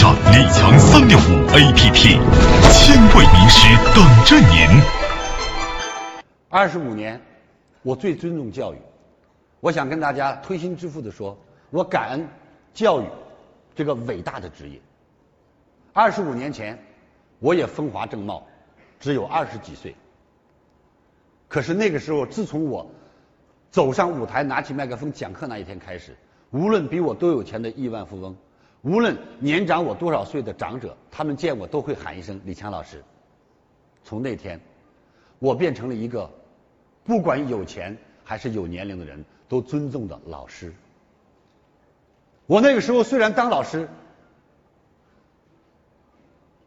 上李强三六五 APP，千位名师等着您。二十五年，我最尊重教育。我想跟大家推心置腹的说，我感恩教育这个伟大的职业。二十五年前，我也风华正茂，只有二十几岁。可是那个时候，自从我走上舞台、拿起麦克风讲课那一天开始，无论比我多有钱的亿万富翁，无论年长我多少岁的长者，他们见我都会喊一声“李强老师”。从那天，我变成了一个不管有钱还是有年龄的人都尊重的老师。我那个时候虽然当老师，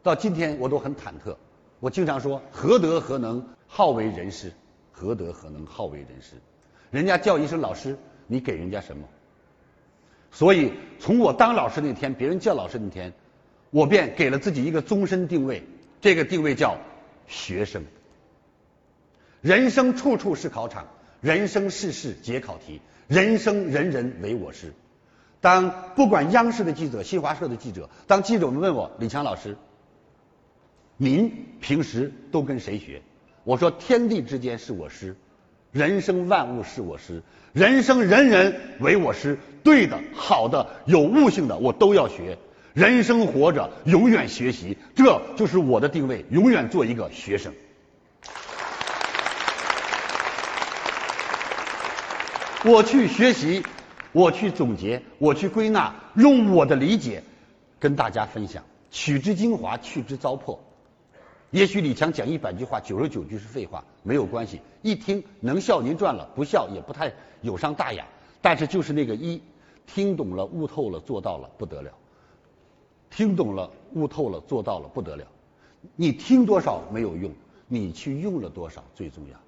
到今天我都很忐忑。我经常说：“何德何能，好为人师？何德何能，好为人师？”人家叫一声老师，你给人家什么？所以，从我当老师那天，别人叫老师那天，我便给了自己一个终身定位，这个定位叫学生。人生处处是考场，人生事事皆考题，人生人人为我师。当不管央视的记者、新华社的记者，当记者们问我李强老师，您平时都跟谁学？我说天地之间是我师，人生万物是我师，人生人人为我师。对的、好的、有悟性的，我都要学。人生活着，永远学习，这就是我的定位，永远做一个学生。我去学习，我去总结，我去归纳，用我的理解跟大家分享，取之精华，去之糟粕。也许李强讲一百句话，九十九句是废话，没有关系，一听能笑您赚了，不笑也不太有伤大雅。但是就是那个一。听懂了，悟透了，做到了，不得了。听懂了，悟透了，做到了，不得了。你听多少没有用，你去用了多少最重要。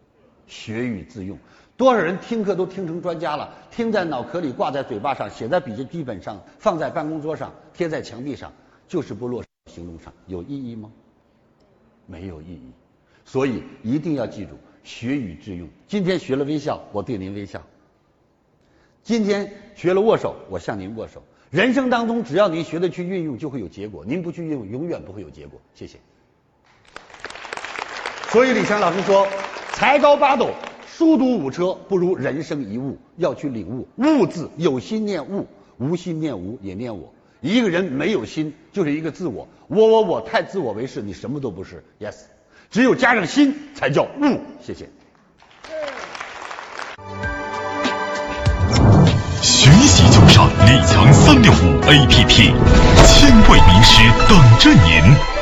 学以致用，多少人听课都听成专家了，听在脑壳里，挂在嘴巴上，写在笔记本上，放在办公桌上，贴在墙壁上，就是不落实行动上，有意义吗？没有意义。所以一定要记住，学以致用。今天学了微笑，我对您微笑。今天学了握手，我向您握手。人生当中，只要您学的去运用，就会有结果；您不去运用，永远不会有结果。谢谢。所以李强老师说：“才高八斗，书读五车，不如人生一悟。要去领悟悟字，有心念悟，无心念无也念我。一个人没有心，就是一个自我。我我我，太自我为是，你什么都不是。Yes，只有加上心，才叫悟。谢谢。”学习就上李强三六五 APP，千位名师等着您。